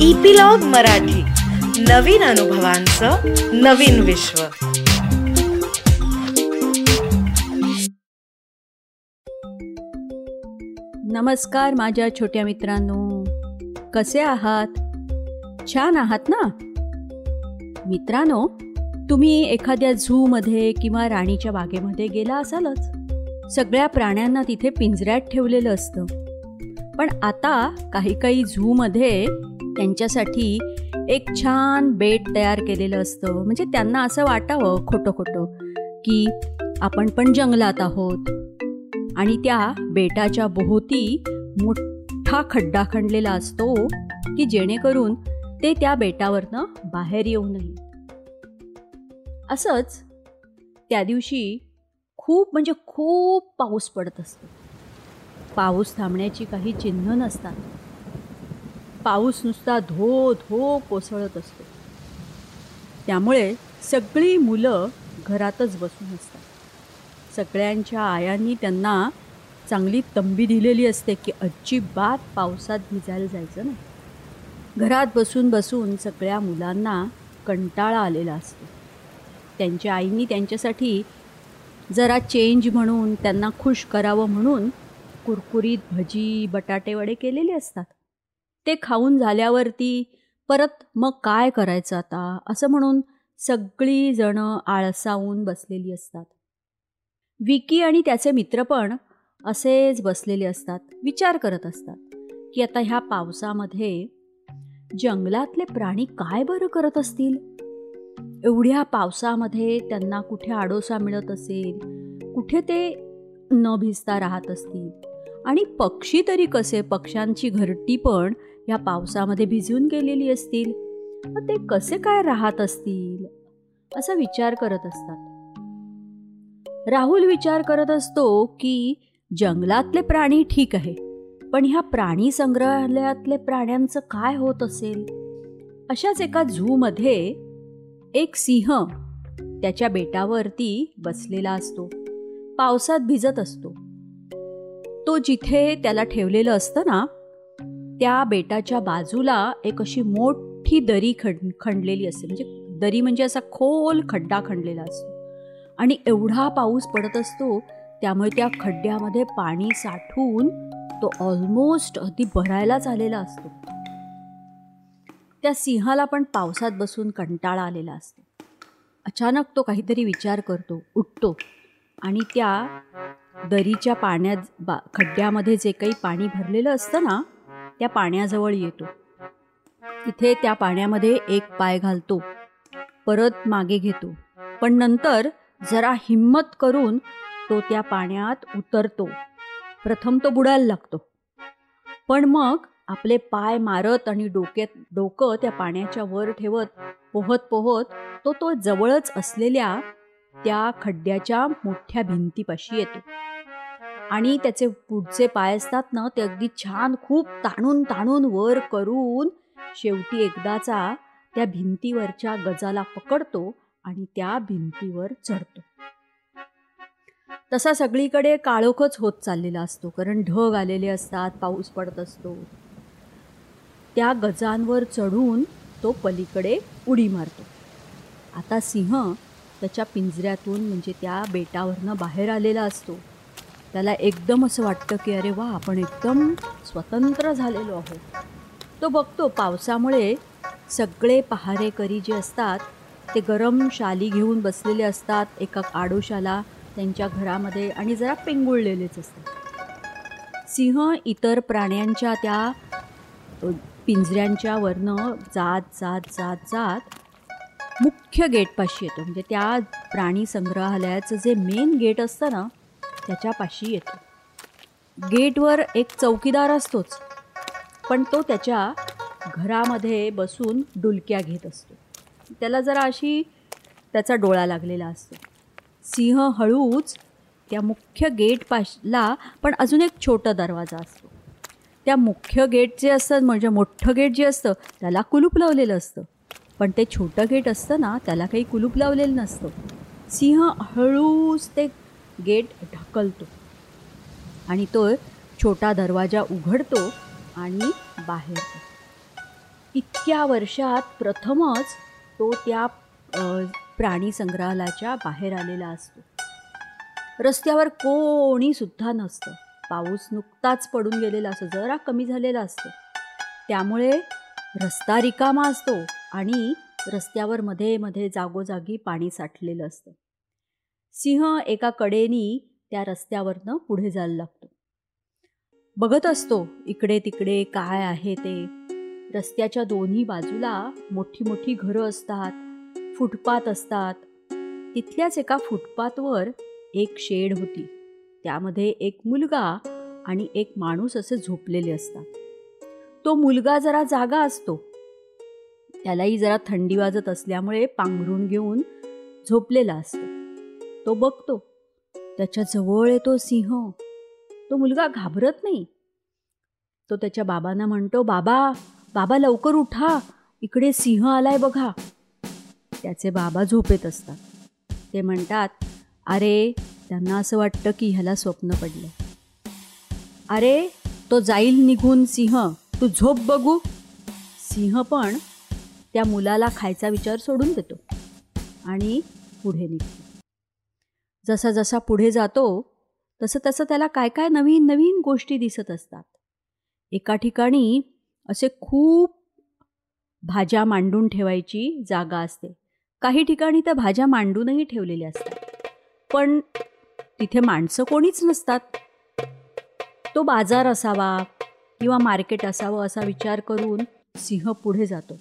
Epilogue Marathi. नवीन अनुभवांचं नवीन विश्व. नमस्कार माझ्या छोट्या मित्रांनो. कसे आहात? छान आहात ना? मित्रांनो तुम्ही एखाद्या झूमध्ये किंवा राणीच्या बागेमध्ये गेला असालच. सगळ्या प्राण्यांना तिथे पिंजऱ्यात ठेवलेलं असतं. पण आता काही काही झूमध्ये त्यांच्यासाठी एक छान बेट तयार केलेलं असतं. म्हणजे त्यांना असं वाटावं खोटं खोटं की आपण पण जंगलात आहोत. आणि त्या बेटाच्या भोवती मोठा खड्डा खणलेला असतो की जेणेकरून ते त्या बेटावरनं बाहेर येऊ नये. असंच त्या दिवशी खूप म्हणजे खूप पाऊस पडत असतो. पाऊस थांबण्याची काही चिन्ह नसतात. पाऊस नुसता धो धो कोसळत असतो. त्यामुळे सगळी मुलं घरातच बसून असतात. सगळ्यांच्या आयांनी त्यांना चांगली तंबी दिलेली असते की अजिबात पावसात भिजायला जायचं नाही. घरात बसून बसून सगळ्या मुलांना कंटाळा आलेला असतो. त्यांच्या आईनी त्यांच्यासाठी जरा चेंज म्हणून त्यांना खुश करावं म्हणून कुरकुरीत भजी बटाटेवडे केलेले असतात. ते खाऊन झाल्यावरती परत मग काय करायचं आता? असं म्हणून सगळीजणं आळसावून बसलेली असतात. विकी आणि त्याचे मित्र पण असेच बसलेले असतात विचार करत असतात की आता ह्या पावसामध्ये जंगलातले प्राणी काय बरं करत असतील? एवढ्या पावसामध्ये त्यांना कुठे आडोसा मिळत असेल? कुठे ते न भिजता राहत असतील? आणि पक्षी तरी कसे? पक्ष्यांची घरटी पण या पावसामध्ये भिजून गेलेली असतील मग ते कसे काय राहत असतील? असा विचार करत असतात. राहुल विचार करत असतो की जंगलातले प्राणी ठीक आहे पण ह्या प्राणी संग्रहालयातले प्राण्यांचं काय होत असेल? अशाच एका झूमध्ये एक सिंह त्याच्या बेटावरती बसलेला असतो. पावसात भिजत असतो. तो जिथे त्याला ठेवलेलं असतं ना त्या बेटाच्या बाजूला एक अशी मोठी दरी खंड खणलेली असते. म्हणजे दरी म्हणजे असा खोल खड्डा खणलेला असतो. आणि एवढा पाऊस पडत असतो त्यामुळे त्या खड्ड्यामध्ये पाणी साठून तो ऑलमोस्ट अगदी भरायलाच आलेला असतो. त्या सिंहाला पण पावसात बसून कंटाळा आलेला असतो. अचानक तो काहीतरी विचार करतो उठतो आणि त्या दरीच्या पाण्यात बा खड्ड्यामध्ये जे काही पाणी भरलेलं असतं ना त्या पाण्याजवळ येतो. तिथे त्या पाण्यामध्ये एक पाय घालतो. परत मागे घेतो. पण नंतर जरा हिम्मत करून तो त्या पाण्यात उतरतो. प्रथम तो बुडायला लागतो. पण मग आपले पाय मारत आणि डोक्यात डोकं त्या पाण्याच्या वर ठेवत पोहत पोहत तो तो जवळच असलेल्या त्या खड्ड्याच्या मोठ्या भिंतीपाशी येतो. आणि त्याचे पुढचे पाय असतात ना ते अगदी छान खूप ताणून ताणून वर करून शेवटी एकदाचा त्या भिंतीवरच्या गजाला पकडतो आणि त्या भिंतीवर चढतो. तसा सगळीकडे काळोखच होत चाललेला असतो कारण ढग आलेले असतात पाऊस पडत असतो. त्या गजांवर चढून तो पलीकडे उडी मारतो. आता सिंह त्याच्या पिंजऱ्यातून म्हणजे त्या बेटावरनं बाहेर आलेला असतो. त्याला एकदम असं वाटतं की अरे वा आपण एकदम स्वतंत्र झालेलो आहोत. तो बघतो पावसामुळे सगळे पहारेकरी जे असतात ते गरम शाली घेऊन बसलेले असतात एका आडोशाला त्यांच्या घरामध्ये आणि जरा पेंगुळलेलेच असतात. सिंह इतर प्राण्यांच्या त्या पिंजऱ्यांच्या वरनं जात जात जात जात मुख्य गेटपाशी येतो. म्हणजे त्या प्राणी संग्रहालयाचं जे मेन गेट असतं ना त्याच्यापाशी येतो. गेटवर एक चौकीदार असतोच पण तो त्याच्या घरामध्ये बसून डुलक्या घेत असतो. त्याला जरा अशी त्याचा डोळा लागलेला असतो. सिंह हळूच त्या मुख्य गेटपाशला पण अजून एक छोटा दरवाजा असतो. त्या मुख्य गेट जे असतं म्हणजे मोठं गेट जे असतं त्याला कुलूप लावलेलं असतं. पण ते छोटं गेट असतं ना त्याला काही कुलूप लावलेलं नसतं. सिंह हळूच ते गेट ढकलतो आणि तो छोटा दरवाजा उघडतो आणि बाहेर इतक्या वर्षात प्रथमच तो त्या प्राणी संग्रहालयाच्या बाहेर आलेला असतो. रस्त्यावर कोणी सुद्धा नसतं. पाऊस नुकताच पडून गेलेला असतो. जरा कमी झालेला असतो. त्यामुळे रस्ता रिकामा असतो आणि रस्त्यावर मध्ये मध्ये जागोजागी पाणी साठलेलं असतं. सिंह एका कडेनी त्या रस्त्यावरनं पुढे जायला लागतो. बघत असतो इकडे तिकडे काय आहे ते. रस्त्याच्या दोन्ही बाजूला मोठी मोठी घरं असतात फुटपाथ असतात. तिथल्याच एका फुटपाथवर एक शेड होती. त्यामध्ये एक मुलगा आणि एक माणूस असे झोपलेले असतात. तो मुलगा जरा जागा असतो. त्यालाही जरा थंडी वाजत असल्यामुळे पांघरून घेऊन झोपलेला असतो. तो बघतो. त्याच्याजवळ येतो सिंह. तो मुलगा घाबरत नाही. तो त्याच्या बाबांना म्हणतो बाबा बाबा लवकर उठा. इकडे सिंह आलाय बघा. त्याचे बाबा झोपेत असतात. ते म्हणतात अरे त्यांना असं वाटतं की ह्याला स्वप्न पडलं अरे तो जाईल निघून सिंह. तू झोप बघू. सिंह पण त्या मुलाला खायचा विचार सोडून देतो आणि पुढे निघतो. जसा जसा पुढे जातो तसं तसं त्याला काय काय नवीन नवीन गोष्टी दिसत असतात. एका ठिकाणी असे खूप भाज्या मांडून ठेवायची जागा असते. काही ठिकाणी त्या भाज्या मांडूनही ठेवलेल्या असतात. पण तिथे माणसं कोणीच नसतात. तो बाजार असावा किंवा मार्केट असावं असा विचार करून सिंह पुढे जातो.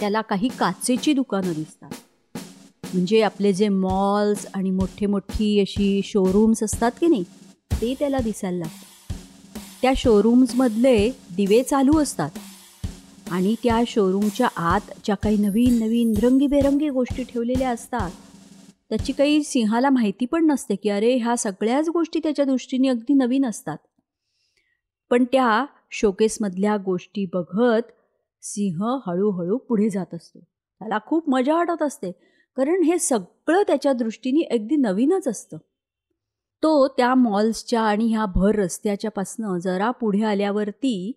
त्याला काही काचेची दुकानं दिसतात. म्हणजे आपले जे मॉल्स आणि मोठे मोठी अशी शोरूम्स असतात की नाही ते त्याला दिसायला लागतात त्या शोरूम्समधले दिवे चालू असतात आणि त्या शोरूमच्या आत ज्या काही नवीन नवीन रंगीबेरंगी गोष्टी ठेवलेल्या असतात त्याची काही सिंहाला माहिती पण नसते की अरे ह्या सगळ्याच गोष्टी त्याच्या दृष्टीने अगदी नवीन असतात. पण त्या शोकेसमधल्या गोष्टी बघत सिंह हळूहळू पुढे जात असतो. त्याला खूप मजा वाटत असते. कारण हे सगळं त्याच्या दृष्टीने अगदी नवीनच असतं. तो त्या मॉल्सच्या आणि ह्या भर रस्त्याच्यापासनं जरा पुढे आल्यावरती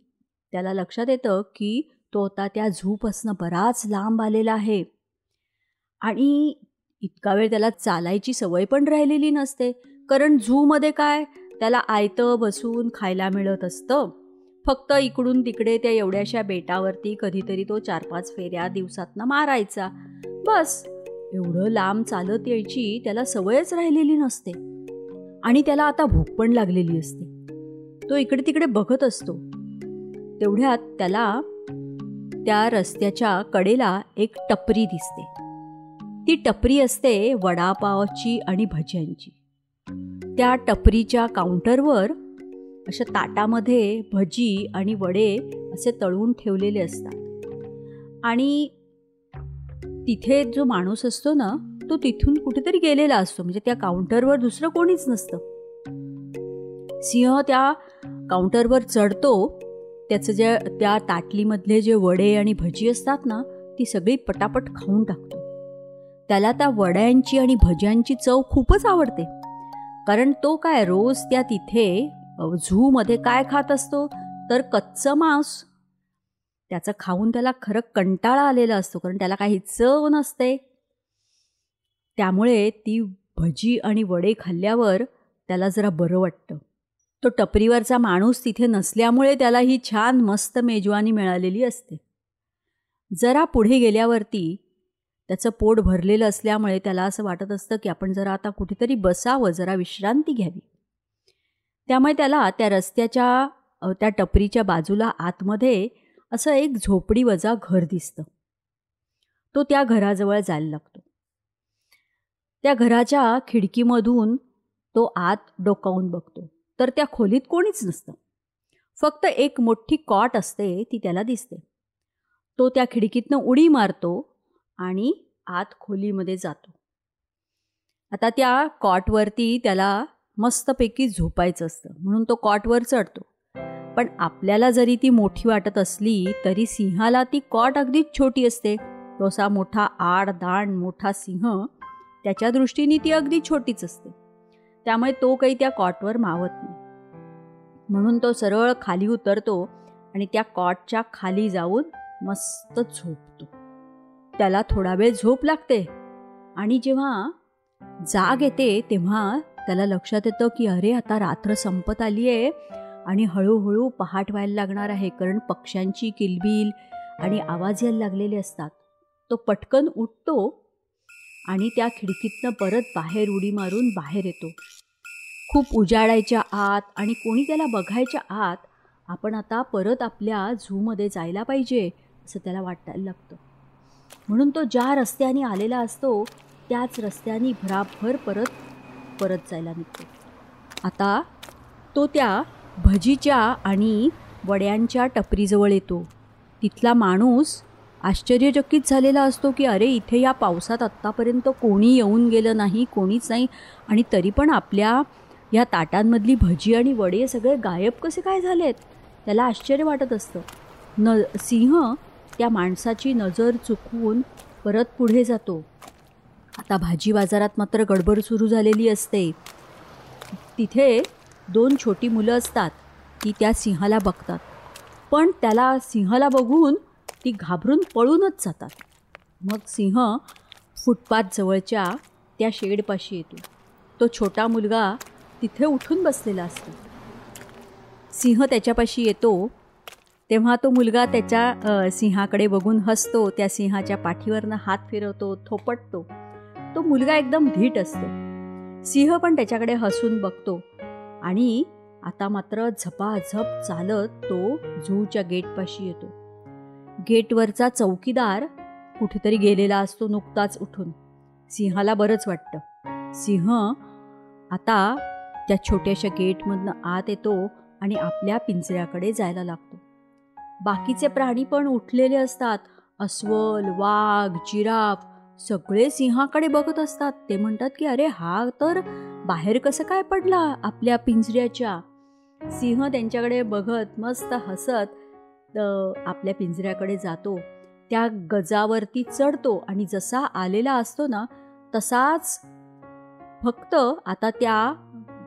त्याला लक्षात येतं की तो आता त्या झूपासनं बराच लांब आलेला आहे. आणि इतका वेळ त्याला चालायची सवय पण राहिलेली नसते. कारण झूमध्ये काय? त्याला आयतं बसून खायला मिळत असतं. फक्त इकडून तिकडे त्या एवढ्याशा बेटावरती कधीतरी तो चार पाच फेऱ्या दिवसातनं मारायचा. बस. एवढं लांब चालत यायची त्याला सवयच राहिलेली नसते. आणि त्याला आता भूक पण लागलेली असते. तो इकडे तिकडे बघत असतो. तेवढ्यात त्याला त्या रस्त्याच्या कडेला एक टपरी दिसते. ती टपरी असते वडापावची आणि भज्यांची. त्या टपरीच्या काउंटरवर अशा ताटामध्ये भजी आणि वडे असे तळून ठेवलेले असतात. आणि तिथे जो माणूस असतो ना तो तिथून कुठेतरी गेलेला असतो. म्हणजे त्या काउंटरवर दुसरं कोणीच नसतं. सिंह त्या काउंटरवर चढतो. त्याचं जे त्या ताटलीमधले जे वडे आणि भजी असतात ना ती सगळी पटापट खाऊन टाकतो. त्याला त्या वड्यांची आणि भज्यांची चव खूपच आवडते. कारण तो काय रोज त्या तिथे झूमध्ये काय खात असतो? तर कच्चं मांस त्याचं खाऊन त्याला खरं कंटाळा आलेला असतो कारण त्याला काही चव नसते. त्यामुळे ती भजी आणि वडे खाल्ल्यावर त्याला जरा बरं वाटतं. तो टपरीवरचा माणूस तिथे नसल्यामुळे त्याला ही छान मस्त मेजवानी मिळालेली असते. जरा पुढे गेल्यावरती त्याचं पोट भरलेलं असल्यामुळे त्याला असं वाटत असतं की आपण जरा आता कुठेतरी बसावं जरा विश्रांती घ्यावी. त्यामुळे त्याला त्या रस्त्याच्या त्या टपरीच्या बाजूला आतमध्ये असं एक झोपडीवजा घर दिसतं. तो त्या घराजवळ जायला लागतो. त्या घराच्या खिडकीमधून तो आत डोकावून बघतो. तर त्या खोलीत कोणीच नसतं. फक्त एक मोठी कॉट असते ती त्याला दिसते. तो त्या खिडकीतनं उडी मारतो आणि आत खोलीमध्ये जातो. आता त्या कॉटवरती त्याला मस्तपैकी झोपायचं असतं. म्हणून तो कॉटवर चढतो. पण आपल्याला जरी ती मोठी वाटत असली तरी सिंहाला ती कॉट अगदीच छोटी असते. तसा असा मोठा आड दाण मोठा सिंह त्याच्या दृष्टीने ती अगदी छोटीच असते. त्यामुळे तो काही त्या कॉटवर मावत नाही. म्हणून तो सरळ खाली उतरतो आणि त्या कॉटच्या खाली जाऊन मस्त झोपतो. त्याला थोडा वेळ झोप लागते आणि जेव्हा जाग येते तेव्हा त्याला लक्षात येतं की अरे आता रात्र संपत आली आहे आणि हळूहळू पहाट व्हायला लागणार आहे कारण पक्ष्यांची किलबिल आणि आवाज यायला लागलेले असतात. तो पटकन उठतो आणि त्या खिडकीतनं परत बाहेर उडी मारून बाहेर येतो. खूप उजाडायच्या आत आणि कोणी त्याला बघायच्या आत आपण आता परत आपल्या झूमध्ये जायला पाहिजे असं त्याला वाटायला लागतं. म्हणून तो ज्या रस्त्याने आलेला असतो त्याच रस्त्याने भराभर परत परत जायला निघतो. आता तो त्या भजीच्या आणि वड्यांच्या टपरीजवळ येतो. तिथला माणूस आश्चर्यचकित झालेला असतो की अरे इथे या पावसात आत्तापर्यंत कोणी येऊन गेलं नाही कोणीच नाही. आणि तरी पण आपल्या या ताटांमधली भजी आणि वडे सगळे गायब कसे काय झालेत? त्याला आश्चर्य वाटत असतं. न सिंह त्या माणसाची नजर चुकवून परत पुढे जातो. आता भाजी बाजारात मात्र गडबड सुरू झालेली असते. तिथे दोन छोटी मुलं असतात ती त्या सिंहाला बघतात. पण त्याला सिंहाला बघून ती घाबरून पळूनच जातात. मग सिंह फुटपाथ जवळच्या त्या शेडपाशी येतो. तो छोटा मुलगा तिथे उठून बसलेला असतो. सिंह त्याच्यापाशी येतो तेव्हा तो मुलगा त्याच्या सिंहाकडे बघून हसतो त्या सिंहाच्या पाठीवरनं हात फिरवतो थोपटतो. तो मुलगा एकदम धीट असतो. सिंह पण त्याच्याकडे हसून बघतो. आणि आता मात्र झपाझप चालत तो झूच्या गेटपाशी येतो. गेटवरचा चौकीदार कुठेतरी गेलेला असतो नुकताच उठून. सिंहाला बरंच वाटतं. सिंह आता त्या छोट्याशा गेटमधनं आत येतो आणि आपल्या पिंजऱ्याकडे जायला लागतो. बाकीचे प्राणी पण उठलेले असतात. अस्वल वाघ जिराफ सगळे सिंहाकडे बघत असतात. ते म्हणतात की अरे हा तर बाहेर कसं काय पडला आपल्या पिंजऱ्याच्या? सिंह त्यांच्याकडे बघत मस्त हसत आपल्या पिंजऱ्याकडे जातो. त्या गजावरती चढतो आणि जसा आलेला असतो ना तसाच फक्त आता त्या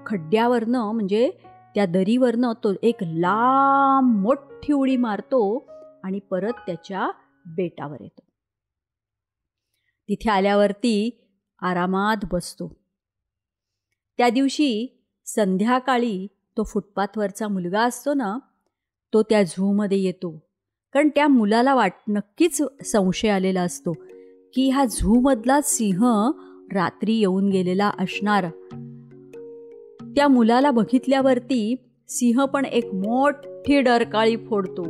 खड्ड्यावरनं म्हणजे त्या दरीवरनं तो एक लांब मोठी उडी मारतो आणि परत त्याच्या बेटावर येतो. तिथे आल्यावरती आरामात बसतो. त्या दिवशी संध्याकाळी तो फुटपाथवरचा मुलगा असतो ना तो त्या झूमध्ये येतो. कारण त्या मुलाला वाट नक्कीच संशय आलेला असतो की हा झूमधला सिंह रात्री येऊन गेलेला असणार. त्या मुलाला बघितल्यावरती सिंह पण एक मोठी डरकाळी फोडतो.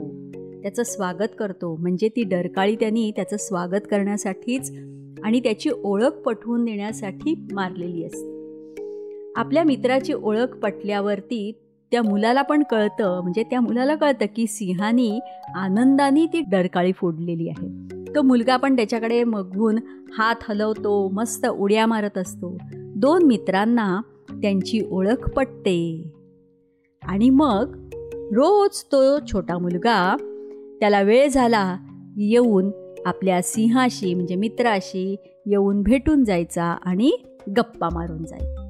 त्याचं स्वागत करतो. म्हणजे ती डरकाळी त्यांनी त्याचं स्वागत करण्यासाठीच आणि त्याची ओळख पटवून देण्यासाठी मारलेली असते. आपल्या मित्राची ओळख पटल्यावरती त्या मुलाला पण कळतं. म्हणजे त्या मुलाला कळतं की सिंहानी आनंदाने ती डरकाळी फोडलेली आहे. तो मुलगा पण त्याच्याकडे मगवून हात हलवतो मस्त उड्या मारत असतो. दोन मित्रांना त्यांची ओळख पटते. आणि मग रोज तो छोटा मुलगा त्याला वेळ झाला येऊन आपल्या सिंहाशी म्हणजे मित्राशी येऊन भेटून जायचा आणि गप्पा मारून जायचा.